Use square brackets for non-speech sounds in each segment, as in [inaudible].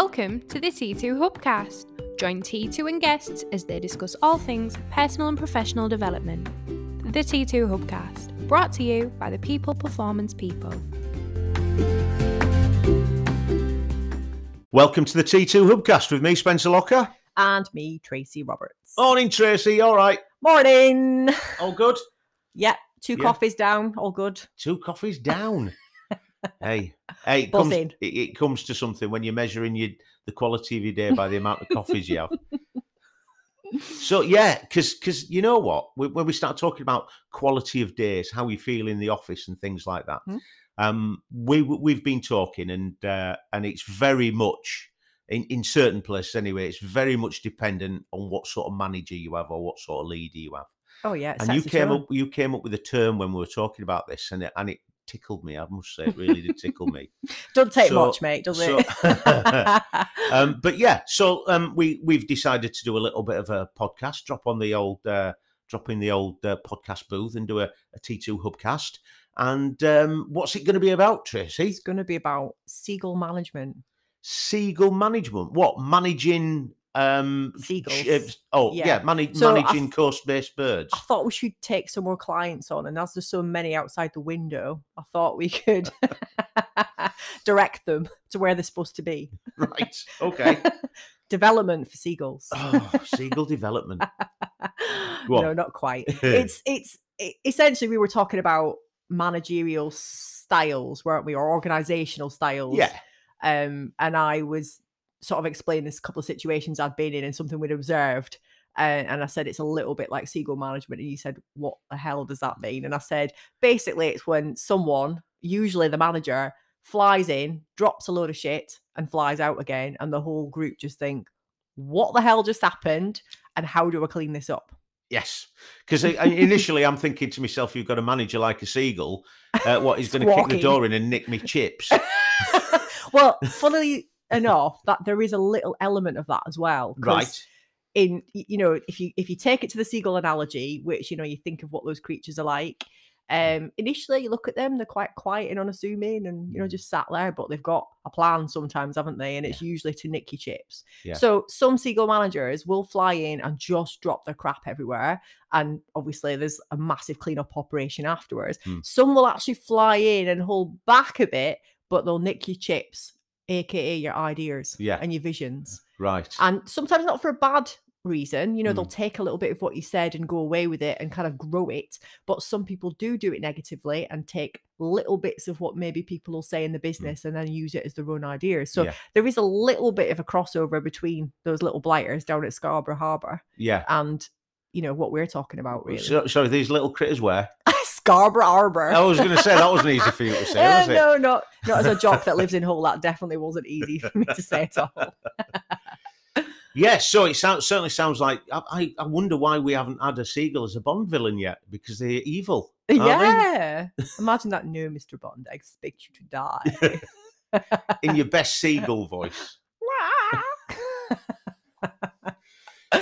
Welcome to the T2 Hubcast. Join T2 and guests as they discuss all things personal and professional development. The T2 Hubcast, brought to you by the People Performance People. Welcome to the T2 Hubcast with me, Spencer Locker. and me, Tracy Roberts. Morning, Tracy. All right. Morning. All good. [laughs] Yep, two Yeah. coffees down, all good. Two coffees down. Hey, hey, it comes, it, it comes to something when you're measuring your, the quality of your day by the amount of coffees you have. So yeah, because because you know what, when we start talking about quality of days, how we feel in the office and things like that, Hmm. um, we we've been talking and uh, and it's very much in, in certain places anyway. It's very much dependent on what sort of manager you have or what sort of leader you have. Oh yeah, and you came up you came up with a term when we were talking about this, and it, and it tickled me. I must say, it really did tickle me. [laughs] Don't take so- much, mate, does so- it? [laughs] um, but yeah, so um, we we've decided to do a little bit of a podcast, drop on the old, uh, drop in the old uh, podcast booth and do a, a T2 Hubcast. And um, what's it going to be about, Tracy? it's going to be about seagull management. Seagull management. What managing? Um, Seagulls. ships- oh yeah, Yeah. manage, So managing th- coast-based birds. I thought we should take some more clients on, and as there's so many outside the window, I thought we could [laughs] direct them to where they're supposed to be. [laughs] right. Okay. [laughs] Development for seagulls. Oh, seagull development. No, not quite. it's it's it, essentially we were talking about managerial styles, weren't we, or organizational styles? Yeah. Um, and I was sort of explaining this couple of situations I'd been in and something we'd observed. Uh, and I said it's a little bit like seagull management. And you said, "What the hell does that mean?" And I said, basically, it's when someone, usually the manager, flies in, drops a load of shit, and flies out again, and the whole group just think, "What the hell just happened?" And how do I clean this up? Yes, because initially I'm thinking to myself, you've got a manager like a seagull. Uh, what he's going to kick the door in and nick me chips? [laughs] well, funnily enough, that there is a little element of that as well. right. In you know, if you if you take it to the seagull analogy, which you know you think of what those creatures are like. Um, initially, you look at them; they're quite quiet and unassuming, and you know, Mm. just sat there. But they've got a plan sometimes, haven't they? And it's usually to nick your chips. Yeah. So some seagull managers will fly in and just drop their crap everywhere, and obviously there's a massive cleanup operation afterwards. Mm. Some will actually fly in and hold back a bit, but they'll nick your chips, aka your ideas Yeah. and your visions. Right. And sometimes not for a bad reason. You know, they'll Mm. take a little bit of what you said and go away with it and kind of grow it. But some people do do it negatively and take little bits of what maybe people will say in the business and then use it as their own ideas. So Yeah. there is a little bit of a crossover between those little blighters down at Scarborough Harbour yeah. and, you know, what we're talking about, really. So, sorry, these little critters where? Scarborough Harbour. I was going to say that wasn't easy for you to say, Eh, was it? no, not not as a jock that lives in Hull. That definitely wasn't easy for me to say at all. [laughs] Yes. So it sounds certainly sounds like I, I wonder why we haven't had a seagull as a Bond villain yet because they're evil. aren't they? yeah. Imagine that. No, Mr. Bond, I expect you to die. [laughs] In your best seagull voice. [laughs]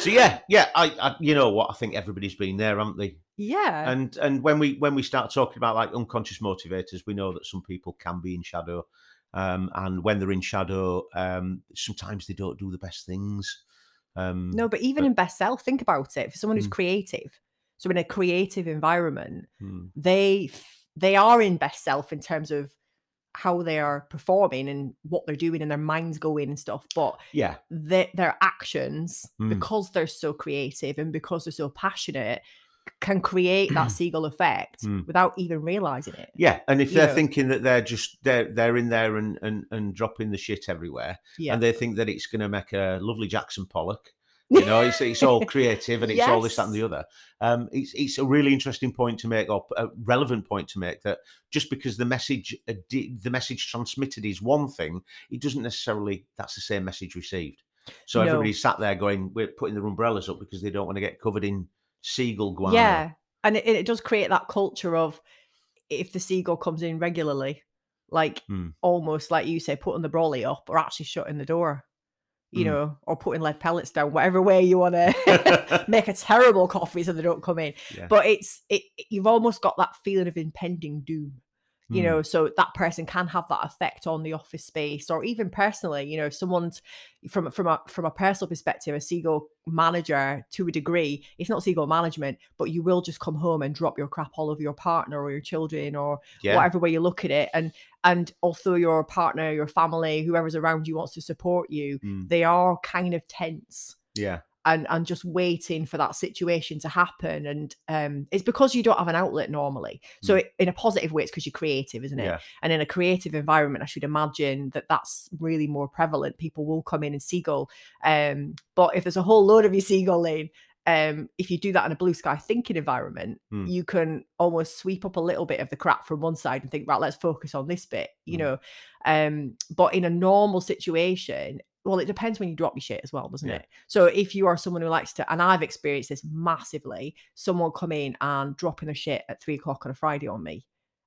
So yeah, yeah. I, I you know what I think everybody's been there, haven't they? Yeah. and and when we when we start talking about like unconscious motivators we know that some people can be in shadow um and when they're in shadow um sometimes they don't do the best things um no, but even but- in best self, think about it. For someone who's Mm. creative, so in a creative environment, hmm, they they are in best self in terms of how they are performing and what they're doing and their minds going and stuff. But yeah their their actions, Mm. because they're so creative and because they're so passionate, can create that [clears throat] seagull effect Mm. without even realizing it. yeah and if You they're know. thinking that they're just they're they're in there and and, and dropping the shit everywhere Yeah. and they think that it's going to make a lovely jackson pollock you know it's, it's all [laughs] creative and it's all this that and the other um it's it's a really interesting point to make or a relevant point to make that just because the message uh, the message transmitted is one thing it doesn't necessarily that's the same message received so No. everybody sat there going we're putting their umbrellas up because they don't want to get covered in seagull guano Yeah, and it, it does create that culture of if the seagull comes in regularly, like Hmm. almost like you say, putting the brolly up or actually shutting the door, you Hmm. know, or putting lead pellets down, whatever way you want to [laughs] [laughs] make a terrible coffee so they don't come in. Yeah. But it's it. it- You've almost got that feeling of impending doom. You Mm. know so that person can have that effect on the office space or even personally you know someone's from from a from a personal perspective a seagull manager to a degree it's not seagull management but you will just come home and drop your crap all over your partner or your children or Yeah. whatever way you look at it and and although your partner your family whoever's around you wants to support you Mm. they are kind of tense Yeah. And and just waiting for that situation to happen and um it's because you don't have an outlet normally so Mm. it, in a positive way it's because you're creative isn't it Yeah. and in a creative environment i should imagine that that's really more prevalent people will come in and seagull um but if there's a whole load of you seagulling um if you do that in a blue sky thinking environment Mm. you can almost sweep up a little bit of the crap from one side and think right let's focus on this bit you Mm. know um but in a normal situation well it depends when you drop your shit as well doesn't Yeah. it so if you are someone who likes to and i've experienced this massively someone come in and dropping their shit at three o'clock on a friday on me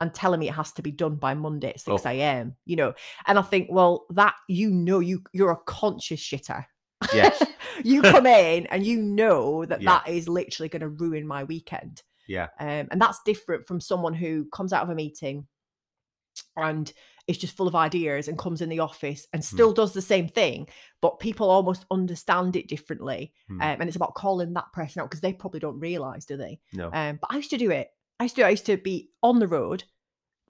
and telling me it has to be done by monday at 6 Oh. a.m you know and i think well that you know you you're a conscious shitter Yes. [laughs] you come in and you know that Yeah. that is literally going to ruin my weekend Yeah. um, and that's different from someone who comes out of a meeting and is just full of ideas and comes in the office and Hmm. still does the same thing, but people almost understand it differently. Hmm. Um, and it's about calling that person out because they probably don't realize, do they? No. Um, but I used to do it. I used to. I used to be on the road,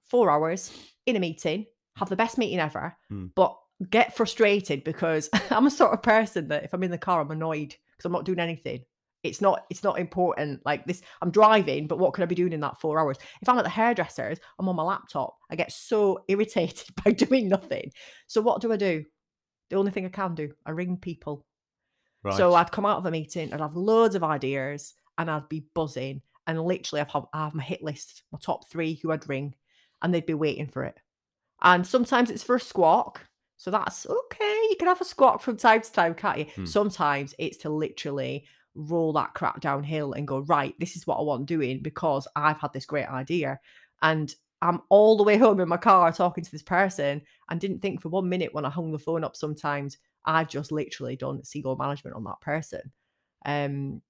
four hours in a meeting, have the best meeting ever, Hmm. but get frustrated because [laughs] I'm a sort of person that if I'm in the car, I'm annoyed because I'm not doing anything. It's not. It's not important. Like this, I'm driving, but what could I be doing in that four hours? If I'm at the hairdressers, I'm on my laptop. I get so [laughs] irritated [laughs] by doing nothing. So what do I do? The only thing I can do, I ring people. right. So I'd come out of a meeting, I'd have loads of ideas, and I'd be buzzing. And literally, I've have, I have my hit list, my top three who I'd ring, and they'd be waiting for it. And sometimes it's for a squawk. So that's okay. You can have a squawk from time to time, can't you? Hmm. Sometimes it's to literally roll that crap downhill and go, right, this is what I want doing because I've had this great idea. And I'm all the way home in my car talking to this person and didn't think for one minute when I hung the phone up sometimes I've just literally done seagull management on that person. Um,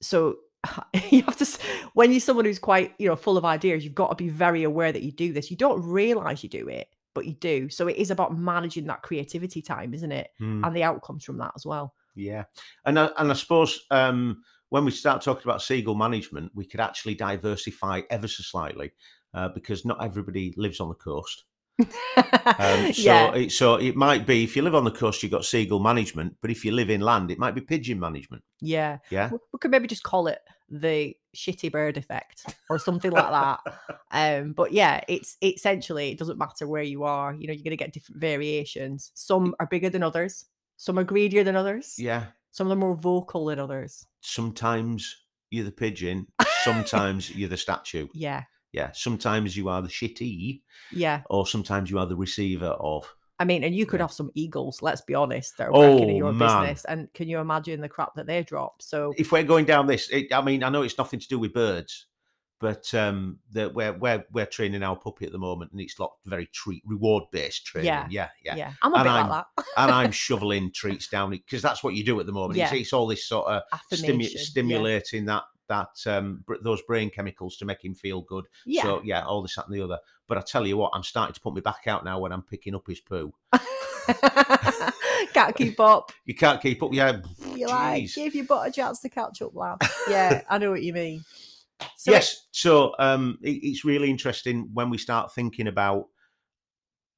so [laughs] you have to, when you're someone who's quite, you know, full of ideas, you've got to be very aware that you do this. You don't realize you do it, but you do. So it is about managing that creativity time, isn't it? Hmm. And the outcomes from that as well. Yeah, and I, and I suppose um, when we start talking about seagull management, we could actually diversify ever so slightly uh, because not everybody lives on the coast. Um, [laughs] so, yeah. it, so it might be if you live on the coast, you've got seagull management, but if you live inland, it might be pigeon management. Yeah. Yeah, We could maybe just call it the shitty bird effect or something like that. [laughs] Um, but yeah, it's essentially it doesn't matter where you are. You know, you're gonna get different variations. Some are bigger than others. Some are greedier than others. yeah. Some of them are more vocal than others. Sometimes you're the pigeon, [laughs] sometimes you're the statue. Yeah. Yeah, sometimes you are the shitty, Yeah. or sometimes you are the receiver of. I mean, and you could Yeah. have some eagles, let's be honest, that are working in Oh, your man. business. And can you imagine the crap that they drop? So If we're going down this, it, I mean, I know it's nothing to do with birds, but um, that we're we're we're training our puppy at the moment, and it's like very treat reward based training. Yeah, yeah, yeah. yeah, I'm a And bit I'm like that. and I'm [laughs] shoveling treats down it because that's what you do at the moment. It's, Yeah. it's all this sort of stimu- Affirmation. yeah. stimulating that that um those brain chemicals to make him feel good. Yeah. So yeah, all this that and the other. But I tell you what, I'm starting to put me back out now when I'm picking up his poo. [laughs] Can't keep up. [laughs] You can't keep up. Yeah, You're like, give your butt a chance to catch up, lad. Yeah, I know what you mean. So it- yes. So um, it- it's really interesting when we start thinking about.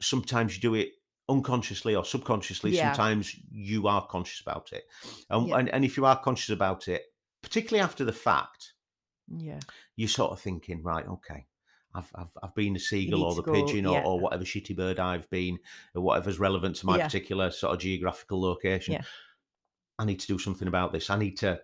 Sometimes you do it unconsciously or subconsciously. Yeah. Sometimes you are conscious about it, and, Yeah. and and if you are conscious about it, particularly after the fact, yeah, you're sort of thinking, right, okay. I've, I've, I've been a seagull or the go- pigeon or, yeah. or whatever shitty bird I've been, or whatever's relevant to my Yeah. particular sort of geographical location. Yeah. I need to do something about this. I need to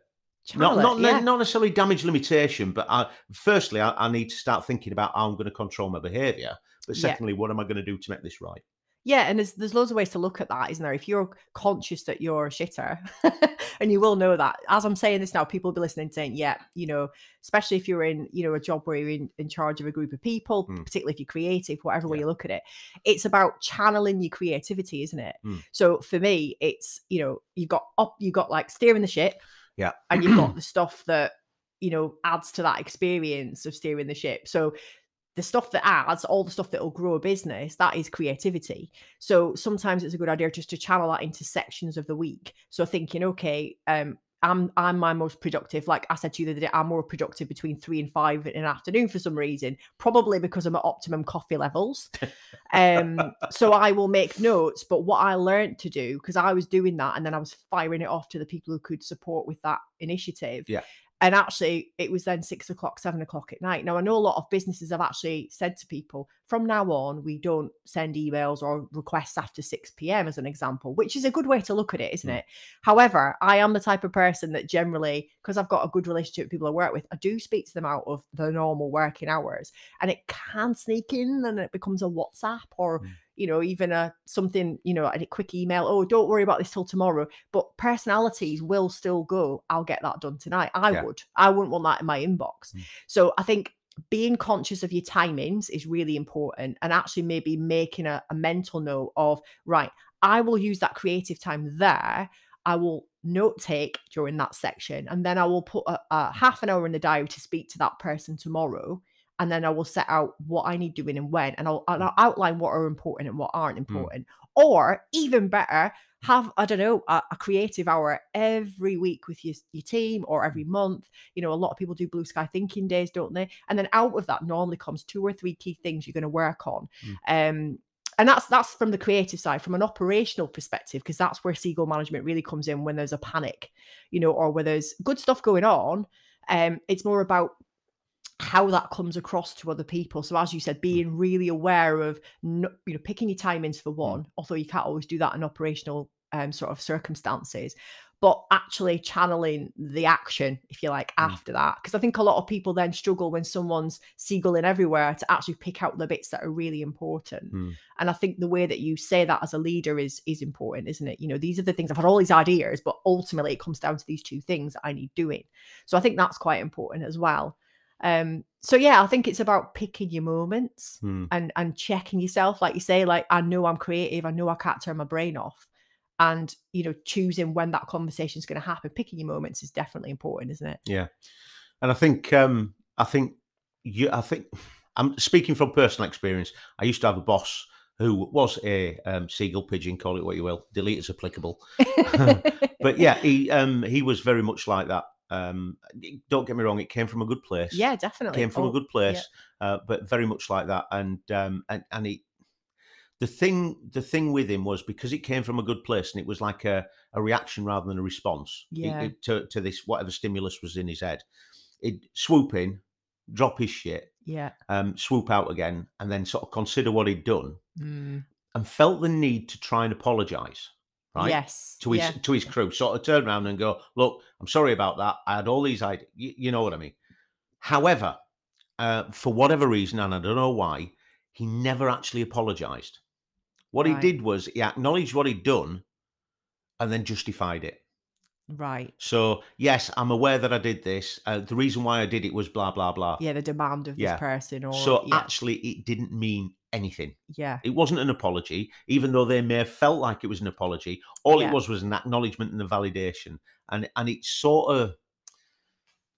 Channel not not, yeah. not necessarily damage limitation, but I, firstly, I, I need to start thinking about how I'm going to control my behaviour. But Yeah. secondly, what am I going to do to make this right? Yeah, and there's there's loads of ways to look at that, isn't there? If you're conscious that you're a shitter, [laughs] and you will know that. As I'm saying this now, people will be listening saying, yeah, you know, especially if you're in, you know, a job where you're in, in charge of a group of people, Mm. particularly if you're creative, whatever way you look at it, it's about channeling your creativity, isn't it? Mm. So for me, it's, you know, you've got up, you've got like steering the ship, Yeah. and you've got [clears throat] the stuff that, you know, adds to that experience of steering the ship. So the stuff that adds, all the stuff that will grow a business, that is creativity. So sometimes it's a good idea just to channel that into sections of the week. So thinking, okay, um, I'm I'm my most productive. Like I said to you the other day, I'm more productive between three and five in an afternoon for some reason, probably because I'm at optimum coffee levels. [laughs] um, so I will make notes. But what I learned to do, because I was doing that and then I was firing it off to the people who could support with that initiative. Yeah and actually it was then six o'clock seven o'clock at night now i know a lot of businesses have actually said to people from now on we don't send emails or requests after 6 p.m as an example which is a good way to look at it isn't Mm. it however i am the type of person that generally because i've got a good relationship with people i work with i do speak to them out of the normal working hours and it can sneak in and it becomes a whatsapp or Mm. You know even a something you know a quick email oh don't worry about this till tomorrow but personalities will still go i'll get that done tonight i Yeah. would i wouldn't want that in my inbox Mm. so i think being conscious of your timings is really important and actually maybe making a, a mental note of right i will use that creative time there i will note take during that section and then i will put a, a half an hour in the diary to speak to that person tomorrow and then I will set out what I need doing and when, and I'll, and I'll outline what are important and what aren't important. Or even better, have I don't know a, a creative hour every week with your your team or every month. You know, a lot of people do blue sky thinking days, don't they? And then out of that normally comes two or three key things you're going to work on. Um, and that's that's from the creative side from an operational perspective because that's where seagull management really comes in when there's a panic you know or where there's good stuff going on um it's more about how that comes across to other people so as you said being really aware of you know picking your timings for one although you can't always do that in operational um sort of circumstances but actually channeling the action, if you like, Mm. after that. Because I think a lot of people then struggle when someone's seagulling everywhere to actually pick out the bits that are really important. Mm. And I think the way that you say that as a leader is is important, isn't it? You know, these are the things I've had all these ideas, but ultimately it comes down to these two things that I need doing. So I think that's quite important as well. Um, so yeah, I think it's about picking your moments Mm. and and checking yourself, like you say, like I know I'm creative, I know I can't turn my brain off. And you know, choosing when that conversation is going to happen, picking your moments is definitely important, isn't it? Yeah, and I think um, I think you. I think I'm speaking from personal experience. I used to have a boss who was a um, seagull pigeon, call it what you will, delete as applicable. [laughs] [laughs] But yeah, he um, he was very much like that. Um, don't get me wrong; it came from a good place. yeah, definitely. came from Oh, a good place, uh, but very much like that. And um, and and he, the thing, the thing with him was because it came from a good place, and it was like a, a reaction rather than a response Yeah. it- to to this whatever stimulus was in his head. He'd swoop in, drop his shit, Yeah. um, swoop out again, and then sort of consider what he'd done, Mm, and felt the need to try and apologise. Right Yes. to his yeah. to his crew, sort of turn around and go, "Look, I'm sorry about that. I had all these ideas. You, you know what I mean." However, uh, for whatever reason, and I don't know why, he never actually apologized. What Right. he did was he acknowledged what he'd done, and then justified it. Right. So, yes, I'm aware that I did this. Uh, the reason why I did it was blah blah blah. Yeah, the demand of this person or so yeah, actually, it didn't mean anything. yeah. It wasn't an apology, even though they may have felt like it was an apology. All Yeah. it was was an acknowledgement and a validation, and and it sort of,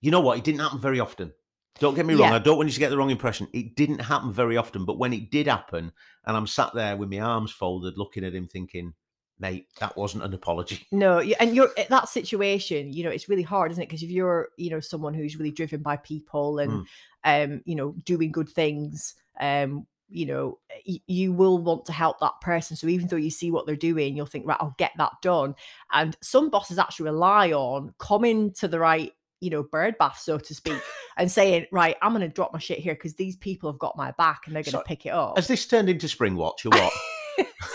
you know what? It didn't happen very often. Don't get me wrong. Yeah. I don't want you to get the wrong impression. It didn't happen very often, but when it did happen, and I'm sat there with my arms folded, looking at him, thinking, "Mate, that wasn't an apology." [laughs] No, and you're at that situation, you know, it's really hard, isn't it? Because if you're, you know, someone who's really driven by people and um, you know, doing good things, um, you know, y- you will want to help that person. So even though you see what they're doing, you'll think, right, I'll get that done. And some bosses actually rely on coming to the right, you know, bird bath, so to speak, and saying, right, I'm going to drop my shit here because these people have got my back and they're going to So, pick it up. Has this turned into Springwatch or what? [laughs]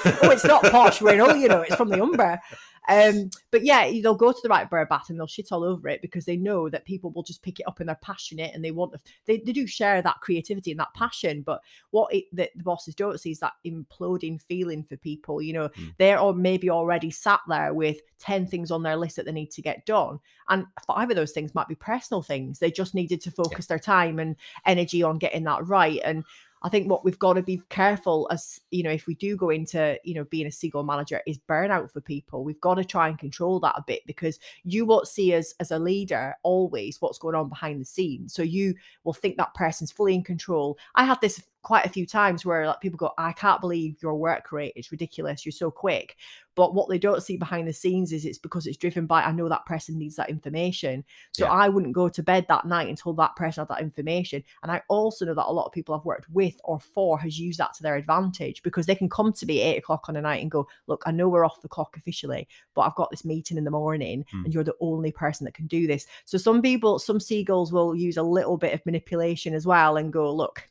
oh, it's not posh Riddle, you know, it's from the Umber. Um, but yeah, they'll go to the right bird bath and they'll shit all over it because they know that people will just pick it up and they're passionate and they want to, they, they do share that creativity and that passion. But what it, the, the bosses don't see is that imploding feeling for people. You know, Mm. they're or maybe already sat there with 10 things on their list that they need to get done. And five of those things might be personal things. They just needed to focus their time and energy on getting that right. And I think what we've got to be careful as you know, if we do go into you know being a seagull manager, is burnout for people. We've got to try and control that a bit because you won't see as as a leader always what's going on behind the scenes. So you will think that person's fully in control. I had this quite a few times where like people go, I can't believe your work rate is ridiculous. You're so quick. But what they don't see behind the scenes is it's because it's driven by I know that person needs that information. So Yeah. I wouldn't go to bed that night until that person had that information. And I also know that a lot of people I've worked with or for has used that to their advantage because they can come to me at eight o'clock on a night and go, Look, I know we're off the clock officially, but I've got this meeting in the morning Hmm. and you're the only person that can do this. So some people, some seagulls will use a little bit of manipulation as well and go, Look,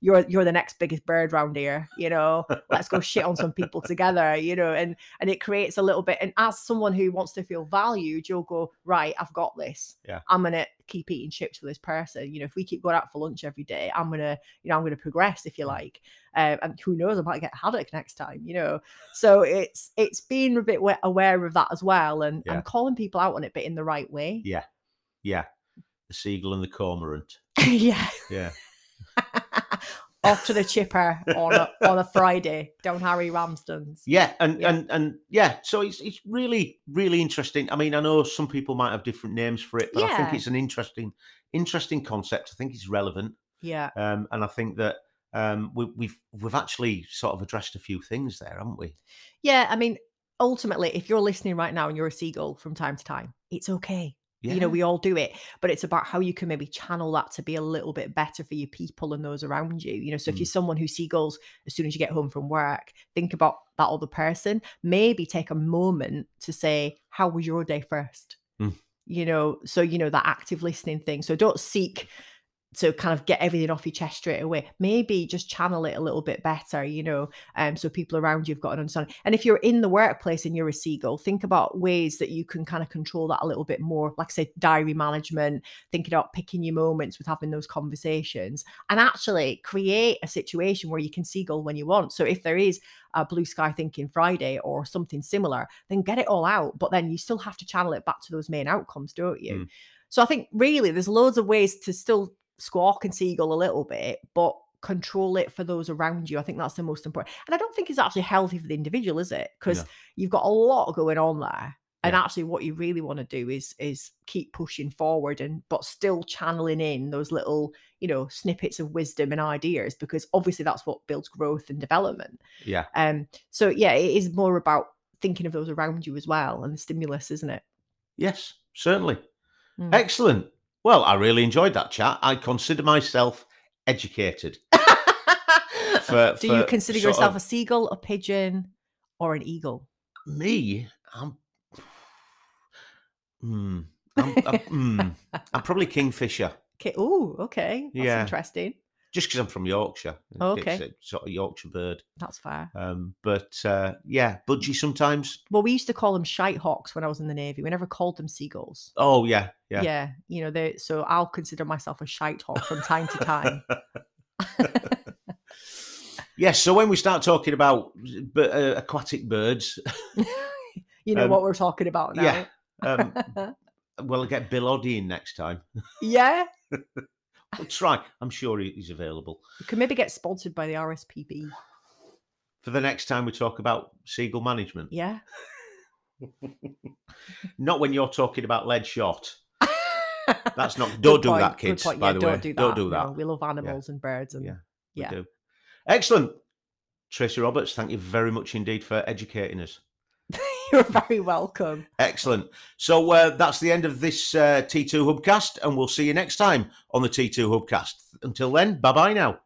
you're you're the next biggest bird round here you know [laughs] let's go shit on some people together you know and and it creates a little bit and as someone who wants to feel valued you'll go right i've got this Yeah. i'm gonna keep eating chips with this person you know if we keep going out for lunch every day i'm gonna you know i'm gonna progress if you Mm. like um, and who knows i might get haddock next time you know so it's it's being a bit aware of that as well and Yeah. and calling people out on it but in the right way Yeah. Yeah. The seagull and the cormorant. [laughs] yeah Yeah. [laughs] off to the chipper on a, on a Friday down Harry Ramsden's. Yeah, and Yeah. and and yeah, so it's it's really really interesting. I mean, I know some people might have different names for it, but I think it's an interesting interesting concept. I think it's relevant, Yeah, um, and I think that um, we, we've we've actually sort of addressed a few things there, haven't we? yeah. I mean, ultimately, if you're listening right now and you're a seagull from time to time, it's okay. Yeah, You know, we all do it, but it's about how you can maybe channel that to be a little bit better for your people and those around you. You know, so if Mm. you're someone who seagulls as soon as you get home from work, think about that other person. Maybe take a moment to say, How was your day first? Mm. You know, so you know that active listening thing. So don't seek to kind of get everything off your chest straight away. Maybe just channel it a little bit better, you know, um, so people around you've got an understanding. And if you're in the workplace and you're a seagull, think about ways that you can kind of control that a little bit more. Like I said, diary management, thinking about picking your moments with having those conversations, and actually create a situation where you can seagull when you want. So if there is a blue sky thinking Friday or something similar, then get it all out. But then you still have to channel it back to those main outcomes, don't you? Mm. So I think really there's loads of ways to still squawk and seagull a little bit, but control it for those around you. I think that's the most important. And I don't think it's actually healthy for the individual, is it? Because No. you've got a lot going on there. And Yeah. actually what you really want to do is is keep pushing forward and but still channeling in those little, you know, snippets of wisdom and ideas because obviously that's what builds growth and development. yeah, Um so yeah, it is more about thinking of those around you as well and the stimulus, isn't it? yes, certainly, Mm. excellent. Well, I really enjoyed that chat. I consider myself educated. [laughs] For- Do you consider yourself of- a seagull, a pigeon, or an eagle? Me, I'm. Hmm. I'm, I'm, hmm, [laughs] I'm probably kingfisher. Okay. Oh, okay. That's Yeah. interesting. Just because I'm from Yorkshire. Oh, It's okay. a sort of Yorkshire bird. That's fair. Um, but uh, yeah, budgie sometimes. Well, we used to call them shite hawks when I was in the navy. We never called them seagulls. Oh yeah, Yeah. yeah. you know, they so I'll consider myself a shite hawk from time to time. [laughs] Yes. So when we start talking about uh, aquatic birds, [laughs] you know Um, what we're talking about now. yeah. um, [laughs] well, I'll get Bill Oddie in next time. yeah. We'll try. I'm sure he's available We could maybe get sponsored by the RSPB. for the next time we talk about seagull management. Yeah. [laughs] Not when you're talking about lead shot. [laughs] That's not. Don't do point, that, kids. By Yeah, the don't way, do that. don't do No, that. we love animals and birds and Yeah. Yeah. do. Excellent. Tracy Roberts, thank you very much indeed for educating us. [laughs] You're very welcome. Excellent. So uh, that's the end of this uh, T2 Hubcast, and we'll see you next time on the T2 Hubcast. Until then, bye bye now.